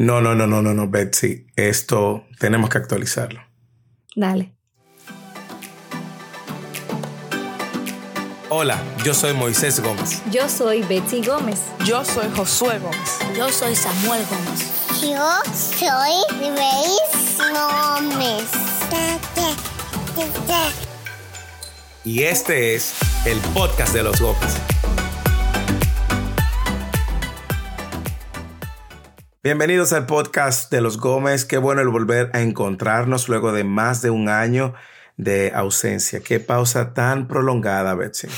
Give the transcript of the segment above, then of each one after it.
No, no, no, no, no, no, Betsy. Esto tenemos que actualizarlo. Dale. Hola, yo soy Moisés Gómez. Yo soy Betsy Gómez. Yo soy Josué Gómez. Yo soy Samuel Gómez. Yo soy Grace Gómez. Y este es el podcast de los Gómez. Bienvenidos al podcast de los Gómez. Qué bueno el volver a encontrarnos luego de más de un año de ausencia. Qué pausa tan prolongada, Betsy.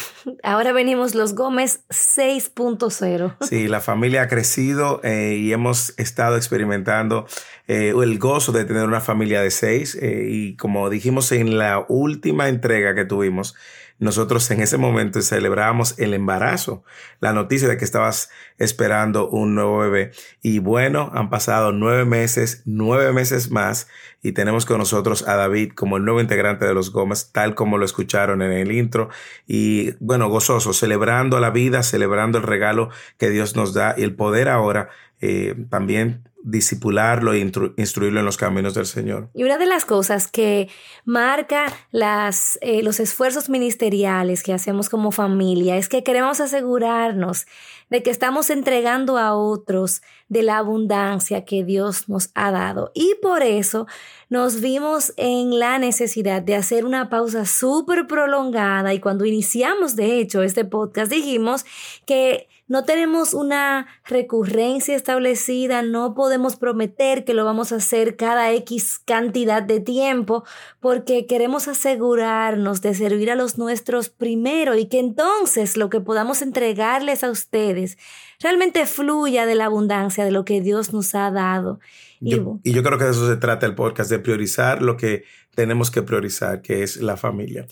Ahora venimos los Gómez 6.0. Sí, la familia ha crecido eh, y hemos estado experimentando eh, el gozo de tener una familia de seis. Eh, y como dijimos en la última entrega que tuvimos, nosotros en ese momento celebrábamos el embarazo, la noticia de que estabas esperando un nuevo bebé. Y bueno, han pasado nueve meses, nueve meses más, y tenemos con nosotros a David como el nuevo integrante de los Gómez, tal como lo escucharon en el intro. Y gozoso, celebrando la vida, celebrando el regalo que Dios nos da y el poder ahora eh, también disipularlo e instruirlo en los caminos del Señor. Y una de las cosas que marca las, eh, los esfuerzos ministeriales que hacemos como familia es que queremos asegurarnos de que estamos entregando a otros de la abundancia que Dios nos ha dado. Y por eso nos vimos en la necesidad de hacer una pausa súper prolongada y cuando iniciamos, de hecho, este podcast dijimos que no tenemos una recurrencia establecida, no podemos prometer que lo vamos a hacer cada X cantidad de tiempo, porque queremos asegurarnos de servir a los nuestros primero y que entonces lo que podamos entregarles a ustedes realmente fluya de la abundancia de lo que Dios nos ha dado. Y yo, y yo creo que de eso se trata el podcast, de priorizar lo que tenemos que priorizar, que es la familia.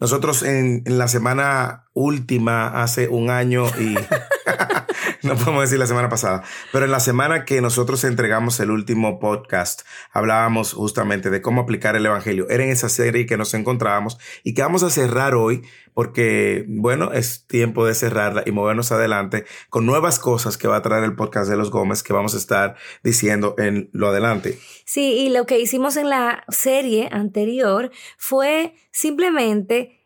Nosotros en, en, la semana última, hace un año y no podemos decir la semana pasada, pero en la semana que nosotros entregamos el último podcast, hablábamos justamente de cómo aplicar el Evangelio. Era en esa serie que nos encontrábamos y que vamos a cerrar hoy porque, bueno, es tiempo de cerrarla y movernos adelante con nuevas cosas que va a traer el podcast de los Gómez que vamos a estar diciendo en lo adelante. Sí, y lo que hicimos en la serie anterior fue simplemente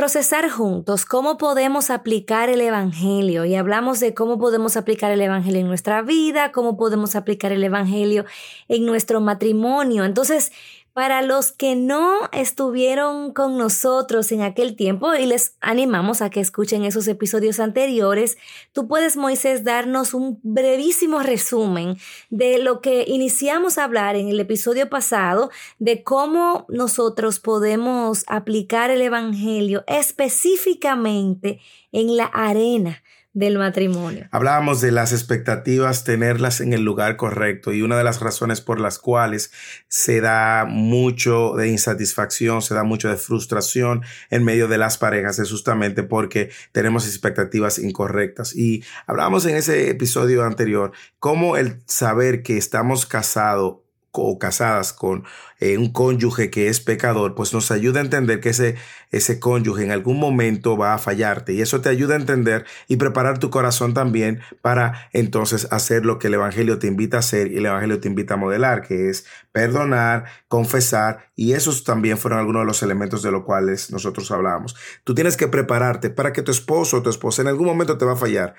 procesar juntos cómo podemos aplicar el Evangelio y hablamos de cómo podemos aplicar el Evangelio en nuestra vida, cómo podemos aplicar el Evangelio en nuestro matrimonio. Entonces, para los que no estuvieron con nosotros en aquel tiempo y les animamos a que escuchen esos episodios anteriores, tú puedes, Moisés, darnos un brevísimo resumen de lo que iniciamos a hablar en el episodio pasado, de cómo nosotros podemos aplicar el Evangelio específicamente en la arena del matrimonio. Hablábamos de las expectativas, tenerlas en el lugar correcto y una de las razones por las cuales se da mucho de insatisfacción, se da mucho de frustración en medio de las parejas es justamente porque tenemos expectativas incorrectas. Y hablábamos en ese episodio anterior cómo el saber que estamos casados o casadas con eh, un cónyuge que es pecador, pues nos ayuda a entender que ese, ese cónyuge en algún momento va a fallarte y eso te ayuda a entender y preparar tu corazón también para entonces hacer lo que el Evangelio te invita a hacer y el Evangelio te invita a modelar, que es perdonar, confesar y esos también fueron algunos de los elementos de los cuales nosotros hablábamos. Tú tienes que prepararte para que tu esposo o tu esposa en algún momento te va a fallar.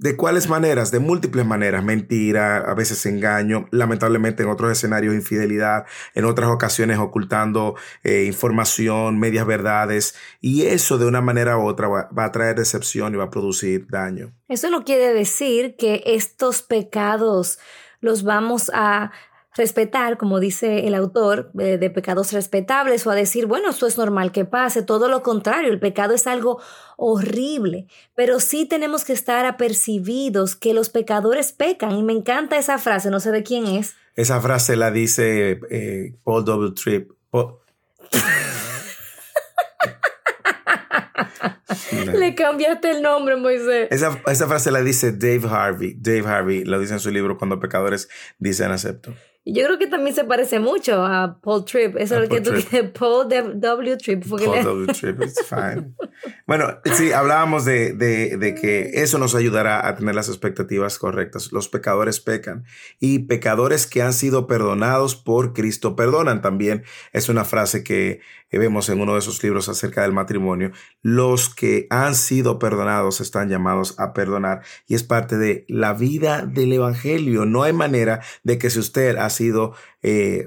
¿De cuáles maneras? De múltiples maneras. Mentira, a veces engaño, lamentablemente en otros escenarios infidelidad, en otras ocasiones ocultando eh, información, medias verdades. Y eso de una manera u otra va, va, a traer decepción y va a producir daño. Eso no quiere decir que estos pecados los vamos a respetar, como dice el autor, de, de, pecados respetables o a decir, bueno, esto es normal que pase, todo lo contrario, el pecado es algo horrible, pero sí tenemos que estar apercibidos que los pecadores pecan y me encanta esa frase, no sé de quién es. Esa frase la dice eh, Paul. Tripp. Paul... Le cambiaste el nombre, Moisés. Esa, esa, frase la dice Dave Harvey. Dave Harvey lo dice en su libro Cuando pecadores dicen acepto. Y yo creo que también se parece mucho a Paul Tripp. Eso es lo que tú dices, Paul W. Tripp. Paul W. Tripp, it's fine. bueno, sí, hablábamos de, de, de, que eso nos ayudará a tener las expectativas correctas. Los pecadores pecan y pecadores que han sido perdonados por Cristo perdonan también. Es una frase que vemos en uno de esos libros acerca del matrimonio. Los que han sido perdonados están llamados a perdonar y es parte de la vida del Evangelio. No hay manera de que si usted ha sido... Eh,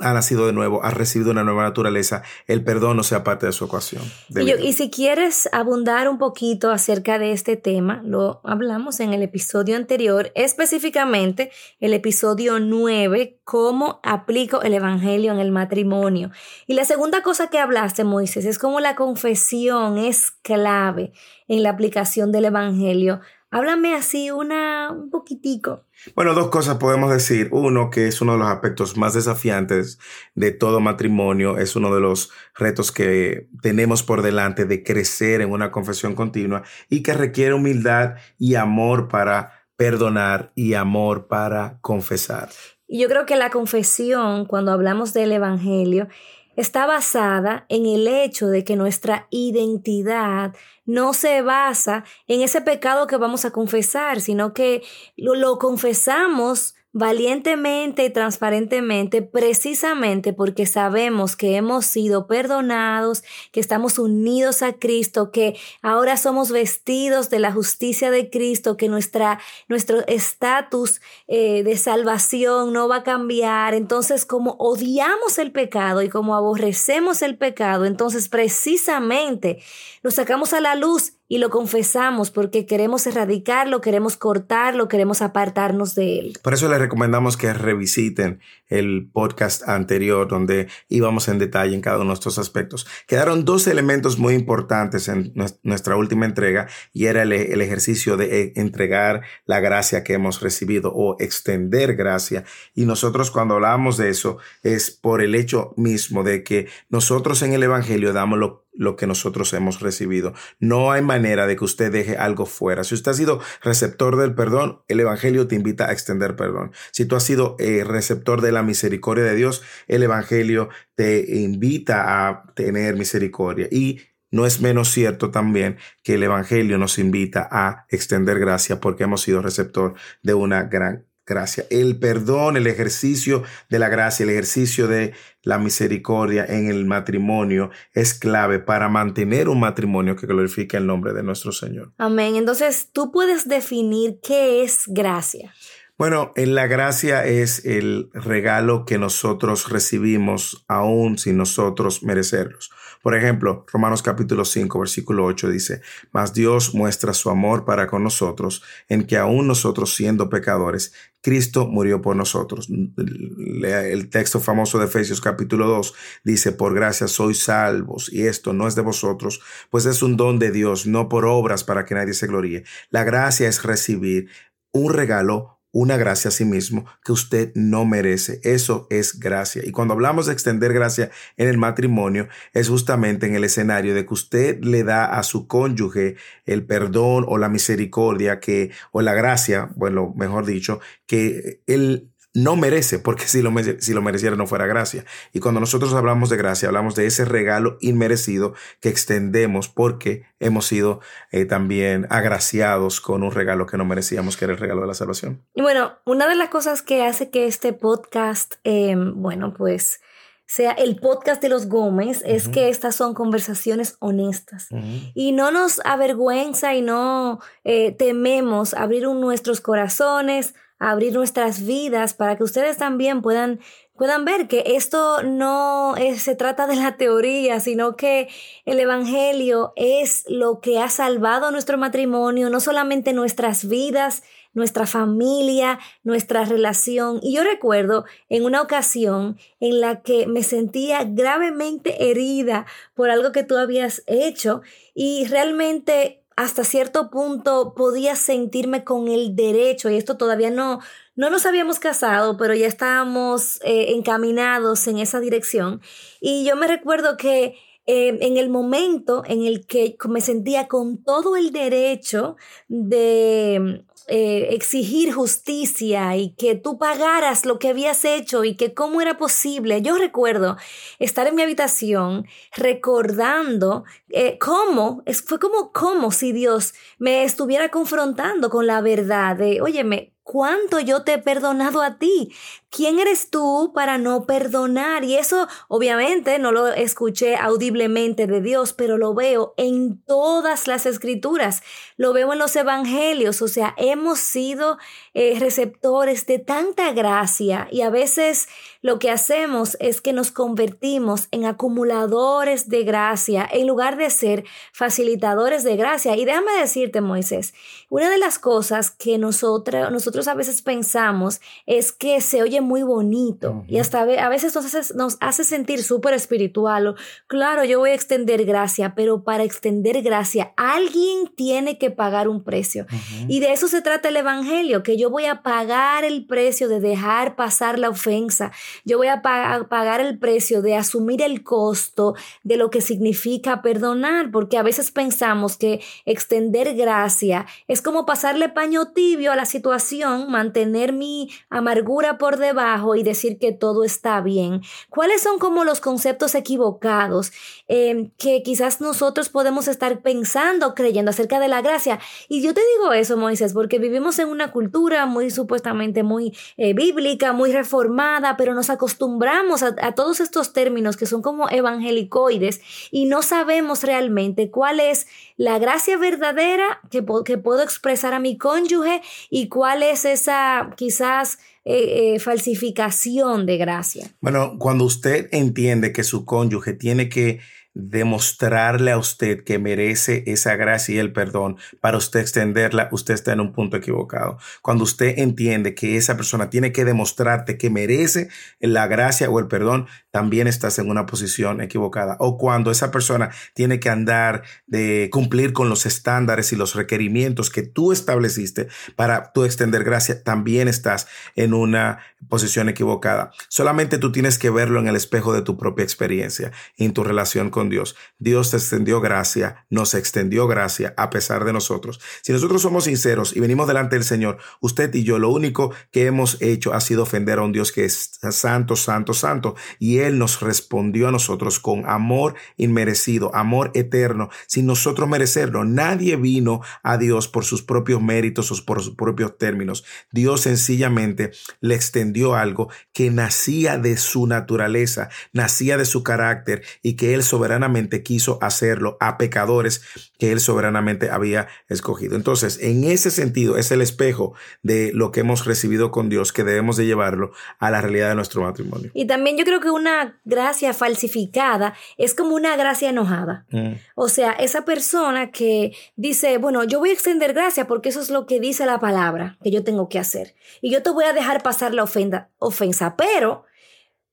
ha nacido de nuevo, ha recibido una nueva naturaleza, el perdón no sea parte de su ecuación. y, y, si quieres abundar un poquito acerca de este tema, lo hablamos en el episodio anterior, específicamente el episodio 9, cómo aplico el Evangelio en el matrimonio. Y la segunda cosa que hablaste, Moisés, es cómo la confesión es clave en la aplicación del Evangelio. Háblame así una, un poquitico. Bueno, dos cosas podemos decir. Uno, que es uno de los aspectos más desafiantes de todo matrimonio, es uno de los retos que tenemos por delante de crecer en una confesión continua y que requiere humildad y amor para perdonar y amor para confesar. Y yo creo que la confesión, cuando hablamos del Evangelio, está basada en el hecho de que nuestra identidad no se basa en ese pecado que vamos a confesar, sino que lo, confesamos valientemente y transparentemente precisamente porque sabemos que hemos sido perdonados, que estamos unidos a Cristo, que ahora somos vestidos de la justicia de Cristo, que nuestra, nuestro estatus eh, de salvación no va a cambiar. Entonces, como odiamos el pecado y como aborrecemos el pecado, entonces precisamente lo sacamos a la luz y lo confesamos porque queremos erradicarlo, queremos cortarlo, queremos apartarnos de él. Por eso les recomendamos que revisiten el podcast anterior donde íbamos en detalle en cada uno de estos aspectos. Quedaron dos elementos muy importantes en nuestra última entrega y era el, el ejercicio de eh, entregar la gracia que hemos recibido o extender gracia. Y nosotros cuando hablamos de eso es por el hecho mismo de que nosotros en el Evangelio damos lo lo que nosotros hemos recibido. No hay manera de que usted deje algo fuera. Si usted ha sido receptor del perdón, el Evangelio te invita a extender perdón. Si tú has sido eh, receptor de la misericordia de Dios, el Evangelio te invita a tener misericordia. Y no es menos cierto también que el Evangelio nos invita a extender gracia porque hemos sido receptor de una gran gracia. El perdón, el ejercicio de la gracia, el ejercicio de la misericordia en el matrimonio es clave para mantener un matrimonio que glorifique el nombre de nuestro Señor. Amén. Entonces, tú puedes definir qué es gracia. Bueno, en la gracia es el regalo que nosotros recibimos aún sin nosotros merecerlos. Por ejemplo, Romanos capítulo 5, versículo 8 dice, Mas Dios muestra su amor para con nosotros en que aún nosotros siendo pecadores, Cristo murió por nosotros. El texto famoso de Efesios capítulo 2 dice, por gracia sois salvos, y esto no es de vosotros, pues es un don de Dios, no por obras para que nadie se gloríe. La gracia es recibir un regalo una gracia a sí mismo que usted no merece. Eso es gracia. Y cuando hablamos de extender gracia en el matrimonio, es justamente en el escenario de que usted le da a su cónyuge el perdón o la misericordia que, o la gracia, bueno, mejor dicho, que él no merece, porque si lo, si lo mereciera no fuera gracia. Y cuando nosotros hablamos de gracia, hablamos de ese regalo inmerecido que extendemos porque hemos sido eh, también agraciados con un regalo que no merecíamos, que era el regalo de la salvación. Y bueno, una de las cosas que hace que este podcast, em, bueno, pues sea el podcast de los Gómez, es que estas son conversaciones honestas. Y no nos avergüenza y no eh, tememos abrir nuestros corazones, abrir nuestras vidas para que ustedes también puedan, puedan ver que esto no se trata de la teoría, sino que el Evangelio es lo que ha salvado nuestro matrimonio, no solamente nuestras vidas, nuestra familia, nuestra relación. Y yo recuerdo en una ocasión en la que me sentía gravemente herida por algo que tú habías hecho y realmente hasta cierto punto podía sentirme con el derecho, y esto todavía no, no nos habíamos casado, pero ya estábamos eh, encaminados en esa dirección. Y yo me recuerdo que eh, en el momento en el que me sentía con todo el derecho de eh, exigir justicia y que tú pagaras lo que habías hecho y que cómo era posible. Yo recuerdo estar en mi habitación recordando eh, cómo, fue como, como si Dios me estuviera confrontando con la verdad de, óyeme, cuánto yo te he perdonado a ti. ¿Quién eres tú para no perdonar? Y eso obviamente no lo escuché audiblemente de Dios, pero lo veo en todas las escrituras, lo veo en los evangelios, o sea, hemos sido eh, receptores de tanta gracia y a veces lo que hacemos es que nos convertimos en acumuladores de gracia en lugar de ser facilitadores de gracia. Y déjame decirte, Moisés, una de las cosas que nosotros, nosotros a veces pensamos es que se oye muy bonito y hasta a veces nos hace, nos hace sentir súper espiritual. Claro, yo voy a extender gracia, pero para extender gracia alguien tiene que pagar un precio. Y de eso se trata el Evangelio, que yo voy a pagar el precio de dejar pasar la ofensa. Yo voy a pagar el precio de asumir el costo de lo que significa perdonar, porque a veces pensamos que extender gracia es como pasarle paño tibio a la situación, mantener mi amargura por debajo y decir que todo está bien. ¿Cuáles son como los conceptos equivocados eh, que quizás nosotros podemos estar pensando, creyendo acerca de la gracia? Y yo te digo eso, Moisés, porque vivimos en una cultura muy supuestamente muy eh, bíblica, muy reformada, pero nos acostumbramos a, todos estos términos que son como evangelicoides y no sabemos realmente cuál es la gracia verdadera que, que puedo expresar a mi cónyuge y cuál es esa quizás eh, eh, falsificación de gracia. Bueno, cuando usted entiende que su cónyuge tiene que demostrarle a usted que merece esa gracia y el perdón para usted extenderla, usted está en un punto equivocado. Cuando usted entiende que esa persona tiene que demostrarte que merece la gracia o el perdón, también estás en una posición equivocada. O cuando esa persona tiene que andar de cumplir con los estándares y los requerimientos que tú estableciste para tú extender gracia, también estás en una posición equivocada. Solamente tú tienes que verlo en el espejo de tu propia experiencia, en tu relación con Dios. Dios te extendió gracia, nos extendió gracia a pesar de nosotros. Si nosotros somos sinceros y venimos delante del Señor, usted y yo, lo único que hemos hecho ha sido ofender a un Dios que es santo, santo, santo. Y nos respondió a nosotros con amor inmerecido, amor eterno, sin nosotros merecerlo. Nadie vino a Dios por sus propios méritos o por sus propios términos. Dios sencillamente le extendió algo que nacía de su naturaleza, nacía de su carácter y que Él soberanamente quiso hacerlo a pecadores que él soberanamente había escogido. Entonces, en ese sentido, es el espejo de lo que hemos recibido con Dios que debemos de llevarlo a la realidad de nuestro matrimonio. Y también yo creo que una gracia falsificada es como una gracia enojada. Mm. O sea, esa persona que dice, bueno, yo voy a extender gracia porque eso es lo que dice la palabra que yo tengo que hacer. Y yo te voy a dejar pasar la ofenda, ofensa, pero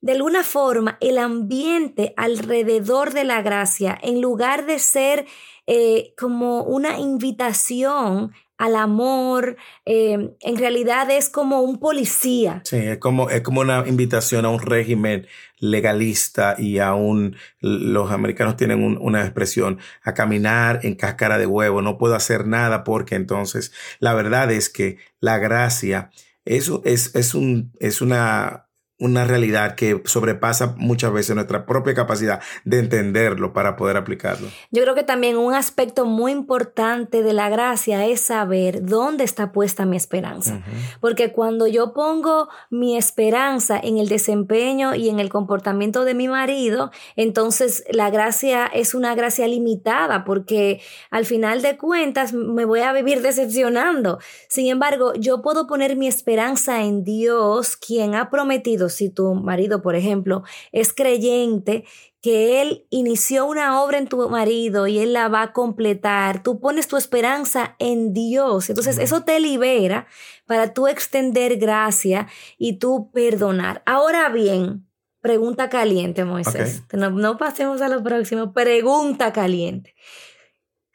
de alguna forma el ambiente alrededor de la gracia, en lugar de ser eh, como una invitación al amor, eh, en realidad es como un policía. Sí, es como, es como una invitación a un régimen legalista y aún los americanos tienen una expresión, a caminar en cáscara de huevo, no puedo hacer nada porque entonces la verdad es que la gracia es, es, es, un, es una una realidad que sobrepasa muchas veces nuestra propia capacidad de entenderlo para poder aplicarlo. Yo creo que también un aspecto muy importante de la gracia es saber dónde está puesta mi esperanza. Porque cuando yo pongo mi esperanza en el desempeño y en el comportamiento de mi marido, entonces la gracia es una gracia limitada porque al final de cuentas me voy a vivir decepcionando. Sin embargo, yo puedo poner mi esperanza en Dios, quien ha prometido si tu marido, por ejemplo, es creyente, que Él inició una obra en tu marido y Él la va a completar, tú pones tu esperanza en Dios. Entonces eso te libera para tú extender gracia y tú perdonar. Ahora bien, pregunta caliente, Moisés. No, no pasemos a lo próximo. Pregunta caliente.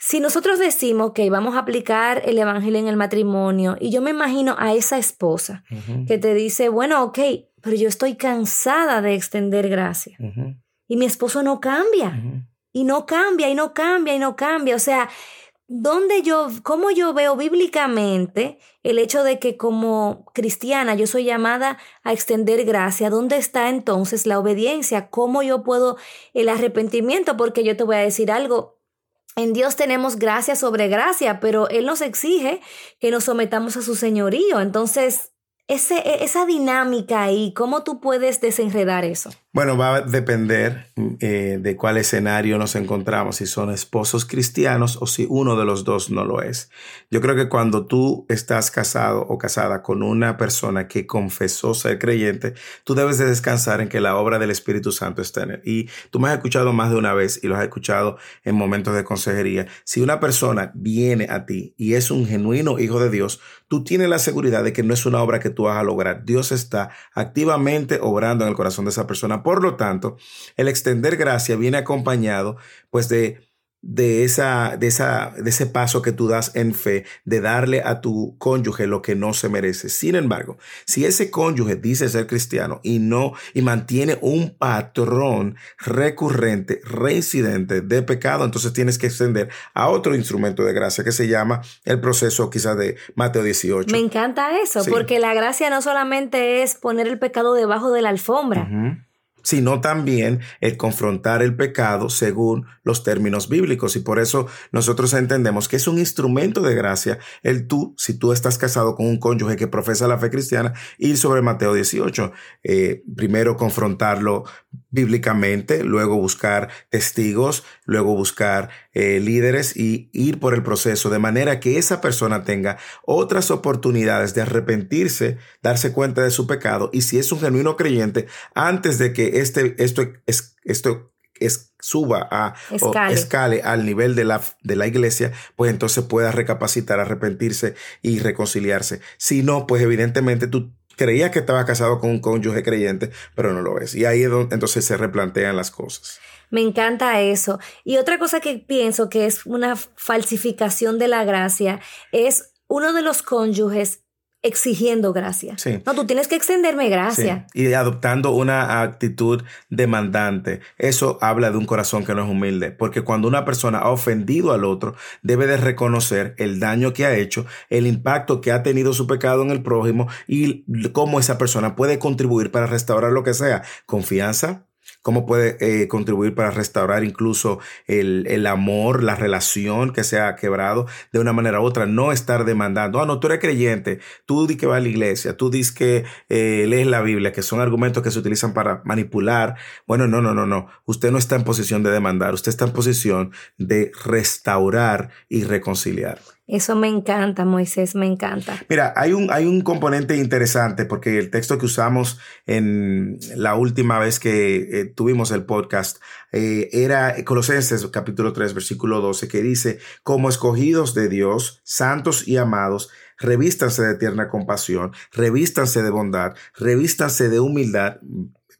Si nosotros decimos que vamos a aplicar el Evangelio en el matrimonio, y yo me imagino a esa esposa que te dice, bueno, ok, pero yo estoy cansada de extender gracia. Y mi esposo no cambia. Y no cambia, y no cambia, y no cambia. O sea, ¿dónde yo, cómo yo veo bíblicamente el hecho de que como cristiana yo soy llamada a extender gracia? ¿Dónde está entonces la obediencia? ¿Cómo yo puedo el arrepentimiento? Porque yo te voy a decir algo. En Dios tenemos gracia sobre gracia, pero Él nos exige que nos sometamos a su señorío. Entonces, ese, e, esa dinámica ahí, ¿cómo tú puedes desenredar eso? Bueno, va a depender eh, de cuál escenario nos encontramos, si son esposos cristianos o si uno de los dos no lo es. Yo creo que cuando tú estás casado o casada con una persona que confesó ser creyente, tú debes de descansar en que la obra del Espíritu Santo está en él. Y tú me has escuchado más de una vez y lo has escuchado en momentos de consejería. Si una persona viene a ti y es un genuino hijo de Dios, tú tienes la seguridad de que no es una obra que tú vas a lograr. Dios está activamente obrando en el corazón de esa persona por lo tanto, el extender gracia viene acompañado pues de de, esa, de, esa, de ese paso que tú das en fe, de darle a tu cónyuge lo que no se merece. Sin embargo, si ese cónyuge dice ser cristiano y no, y mantiene un patrón recurrente, reincidente de pecado, entonces tienes que extender a otro instrumento de gracia que se llama el proceso quizás de Mateo 18. Me encanta eso, porque la gracia no solamente es poner el pecado debajo de la alfombra sino también el confrontar el pecado según los términos bíblicos. Y por eso nosotros entendemos que es un instrumento de gracia el tú, si tú estás casado con un cónyuge que profesa la fe cristiana, ir sobre Mateo 18. Eh, primero confrontarlo bíblicamente, luego buscar testigos, luego buscar eh, líderes y ir por el proceso de manera que esa persona tenga otras oportunidades de arrepentirse, darse cuenta de su pecado y si es un genuino creyente, antes de que este, esto, es, esto es, suba a escale. escale al nivel de la, de la iglesia, pues entonces pueda recapacitar, arrepentirse y reconciliarse. Si no, pues evidentemente tú creías que estabas casado con un cónyuge creyente, pero no lo es. Y ahí es donde entonces se replantean las cosas. Me encanta eso. Y otra cosa que pienso que es una falsificación de la gracia es uno de los cónyuges exigiendo gracia. Sí. No, tú tienes que extenderme gracia. Y adoptando una actitud demandante. Eso habla de un corazón que no es humilde, porque cuando una persona ha ofendido al otro, debe de reconocer el daño que ha hecho, el impacto que ha tenido su pecado en el prójimo y cómo esa persona puede contribuir para restaurar lo que sea. Confianza, cómo puede eh, contribuir para restaurar incluso el, el, amor, la relación que se ha quebrado de una manera u otra, no estar demandando, ah, no, tú eres creyente, tú di que vas a la iglesia, tú dices que eh, lees la Biblia, que son argumentos que se utilizan para manipular. Bueno, no, no, no, no, usted no está en posición de demandar, usted está en posición de restaurar y reconciliar. Eso me encanta, Moisés, me encanta. Mira, hay un, hay un componente interesante porque el texto que usamos en la última vez que eh, tuvimos el podcast eh, era Colosenses capítulo 3, versículo 12, que dice, como escogidos de Dios, santos y amados, revístanse de tierna compasión, revístanse de bondad, revístanse de humildad,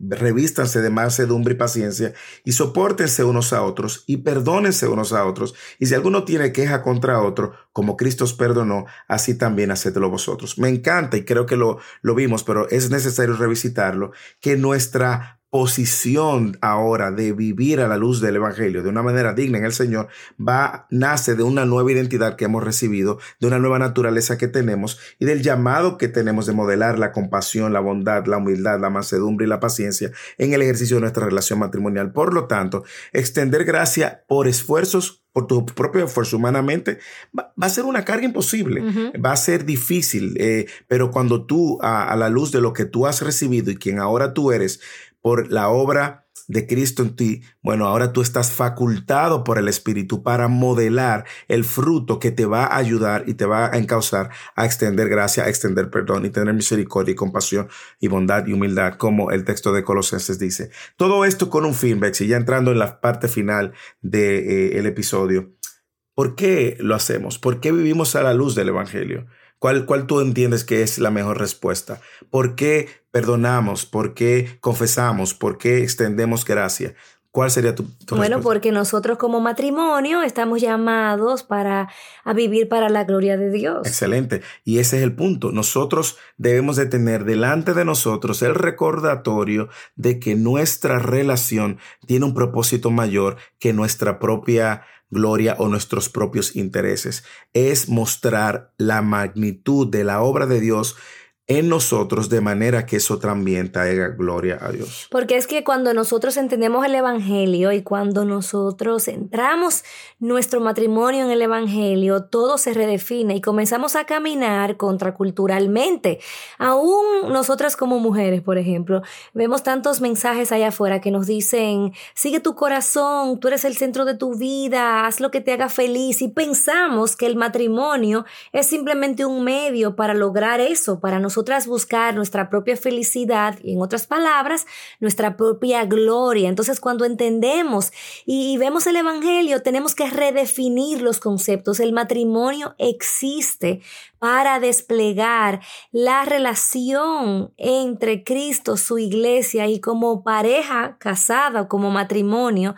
revístanse de mansedumbre y paciencia y soportense unos a otros y perdónense unos a otros. Y si alguno tiene queja contra otro, como Cristo os perdonó, así también hacedlo vosotros. Me encanta y creo que lo, lo vimos, pero es necesario revisitarlo, que nuestra posición ahora de vivir a la luz del Evangelio de una manera digna en el Señor va, nace de una nueva identidad que hemos recibido, de una nueva naturaleza que tenemos y del llamado que tenemos de modelar la compasión, la bondad, la humildad, la mansedumbre y la paciencia en el ejercicio de nuestra relación matrimonial. Por lo tanto, extender gracia por esfuerzos por tu propio esfuerzo humanamente, va, a ser una carga imposible, va a ser difícil, eh, pero cuando tú, a, a, la luz de lo que tú has recibido y quien ahora tú eres, por la obra de Cristo en ti, bueno, ahora tú estás facultado por el Espíritu para modelar el fruto que te va a ayudar y te va a encauzar a extender gracia, a extender perdón y tener misericordia y compasión y bondad y humildad, como el texto de Colosenses dice. Todo esto con un fin, Bexy, ya entrando en la parte final del de, eh, episodio. ¿Por qué lo hacemos? ¿Por qué vivimos a la luz del Evangelio? ¿Cuál, ¿Cuál tú entiendes que es la mejor respuesta? ¿Por qué perdonamos? ¿Por qué confesamos? ¿Por qué extendemos gracia? ¿Cuál sería tu, tu Bueno, respuesta? porque nosotros como matrimonio estamos llamados para a vivir para la gloria de Dios. Excelente. Y ese es el punto. Nosotros debemos de tener delante de nosotros el recordatorio de que nuestra relación tiene un propósito mayor que nuestra propia gloria o nuestros propios intereses. Es mostrar la magnitud de la obra de Dios en nosotros de manera que eso también traiga gloria a Dios. Porque es que cuando nosotros entendemos el Evangelio y cuando nosotros entramos nuestro matrimonio en el Evangelio, todo se redefine y comenzamos a caminar contraculturalmente. Aún nosotras como mujeres, por ejemplo, vemos tantos mensajes allá afuera que nos dicen, sigue tu corazón, tú eres el centro de tu vida, haz lo que te haga feliz y pensamos que el matrimonio es simplemente un medio para lograr eso, para nosotros buscar nuestra propia felicidad y en otras palabras, nuestra propia gloria. Entonces, cuando entendemos y, vemos el Evangelio, tenemos que redefinir los conceptos. El matrimonio existe para desplegar la relación entre Cristo, su iglesia y como pareja casada como matrimonio.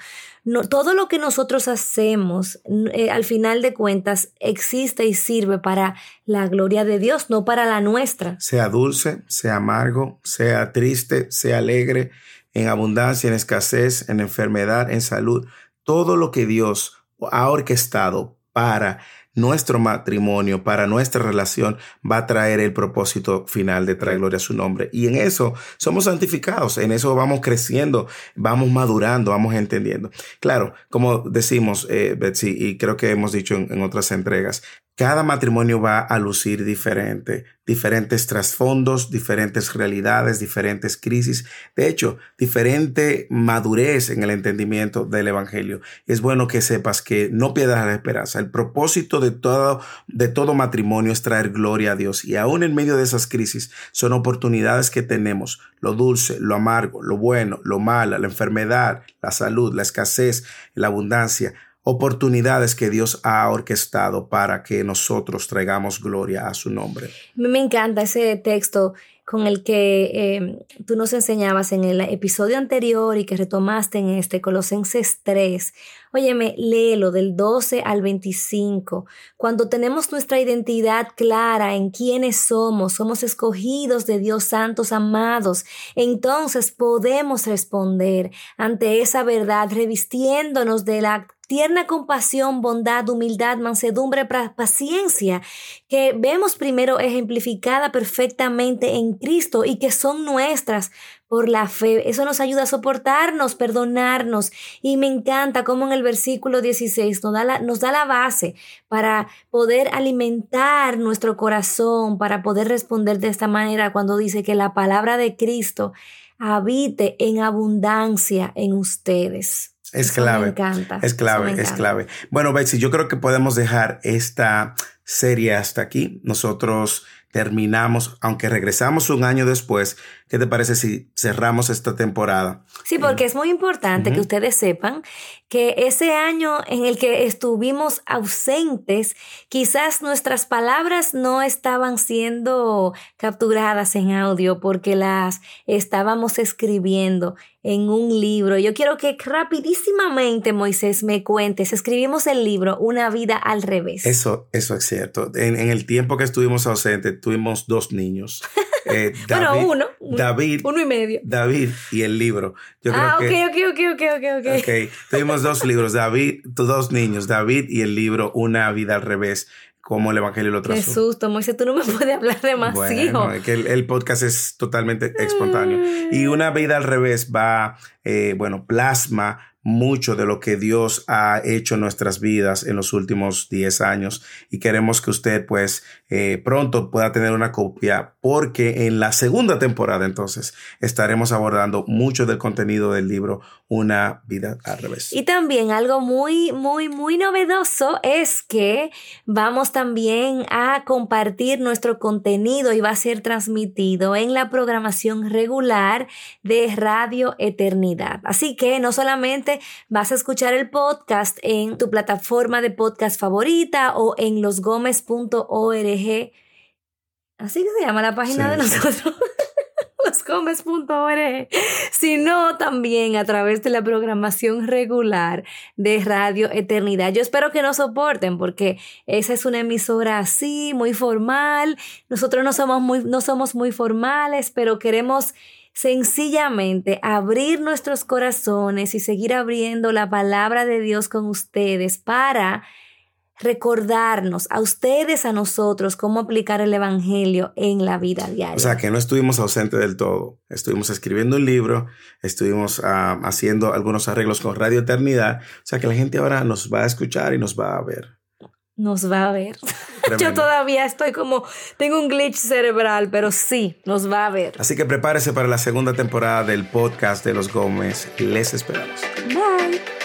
Todo lo que nosotros hacemos, eh, al final de cuentas, existe y sirve para la gloria de Dios, no para la nuestra. Sea dulce, sea amargo, sea triste, sea alegre, en abundancia, en escasez, en enfermedad, en salud. Todo lo que Dios ha orquestado para nuestro matrimonio, para nuestra relación, va a traer el propósito final de traer gloria a su nombre. Y en eso somos santificados, en eso vamos creciendo, vamos madurando, vamos entendiendo. Claro, como decimos, eh, Betsy, y creo que hemos dicho en, en otras entregas, cada matrimonio va a lucir diferente, diferentes trasfondos, diferentes realidades, diferentes crisis, de hecho, diferente madurez en el entendimiento del Evangelio. Es bueno que sepas que no pierdas la esperanza. El propósito de todo, de todo matrimonio es traer gloria a Dios y aún en medio de esas crisis son oportunidades que tenemos, lo dulce, lo amargo, lo bueno, lo malo, la enfermedad, la salud, la escasez, la abundancia oportunidades que Dios ha orquestado para que nosotros traigamos gloria a su nombre. Me encanta ese texto con el que eh, tú nos enseñabas en el episodio anterior y que retomaste en este, Colosenses 3. Óyeme, léelo del 12 al 25. Cuando tenemos nuestra identidad clara en quiénes somos, somos escogidos de Dios santos amados, entonces podemos responder ante esa verdad revistiéndonos de la tierna compasión, bondad, humildad, mansedumbre, paciencia, que vemos primero ejemplificada perfectamente en Cristo y que son nuestras por la fe. Eso nos ayuda a soportarnos, perdonarnos. Y me encanta cómo en el versículo 16 nos da la, nos da la base para poder alimentar nuestro corazón, para poder responder de esta manera cuando dice que la palabra de Cristo habite en abundancia en ustedes. Es clave. Me encanta. Es clave, es clave. Bueno, Betsy, yo creo que podemos dejar esta serie hasta aquí. Nosotros terminamos, aunque regresamos un año después, ¿qué te parece si cerramos esta temporada? Sí, porque es muy importante uh -huh. que ustedes sepan que ese año en el que estuvimos ausentes, quizás nuestras palabras no estaban siendo capturadas en audio porque las estábamos escribiendo en un libro. Yo quiero que rapidísimamente, Moisés, me cuentes, escribimos el libro Una vida al revés. Eso, eso es cierto. En, en el tiempo que estuvimos ausentes, tuvimos dos niños. Eh, David, bueno, uno, David. Uno y medio. David y el libro. Yo ah, creo que, ok, ok, ok, ok, ok. Ok, tuvimos dos libros, David, dos niños, David y el libro Una vida al revés como el Evangelio lo trazó. Qué susto, Moisés, tú no me puedes hablar de más, bueno. Es que el, el, podcast es totalmente espontáneo. Y una vida al revés va, eh, bueno, plasma mucho de lo que Dios ha hecho en nuestras vidas en los últimos 10 años y queremos que usted pues eh, pronto pueda tener una copia porque en la segunda temporada entonces estaremos abordando mucho del contenido del libro Una vida al revés. Y también algo muy, muy, muy novedoso es que vamos también a compartir nuestro contenido y va a ser transmitido en la programación regular de Radio Eternidad. Así que no solamente vas a escuchar el podcast en tu plataforma de podcast favorita o en losgomez.org. Así que se llama la página sí, de nosotros. losgomes.org, sino también a través de la programación regular de Radio Eternidad. Yo espero que nos soporten porque esa es una emisora así, muy formal. Nosotros no somos muy, no somos muy formales, pero queremos sencillamente abrir nuestros corazones y seguir abriendo la palabra de Dios con ustedes para recordarnos a ustedes, a nosotros, cómo aplicar el Evangelio en la vida diaria. O sea, que no estuvimos ausentes del todo. Estuvimos escribiendo un libro, estuvimos ah, haciendo algunos arreglos con Radio Eternidad. O sea, que la gente ahora nos va a escuchar y nos va a ver. Nos va a ver. Yo todavía estoy como, tengo un glitch cerebral, pero sí, nos va a ver. Así que prepárese para la segunda temporada del podcast de los Gómez. Les esperamos. Bye.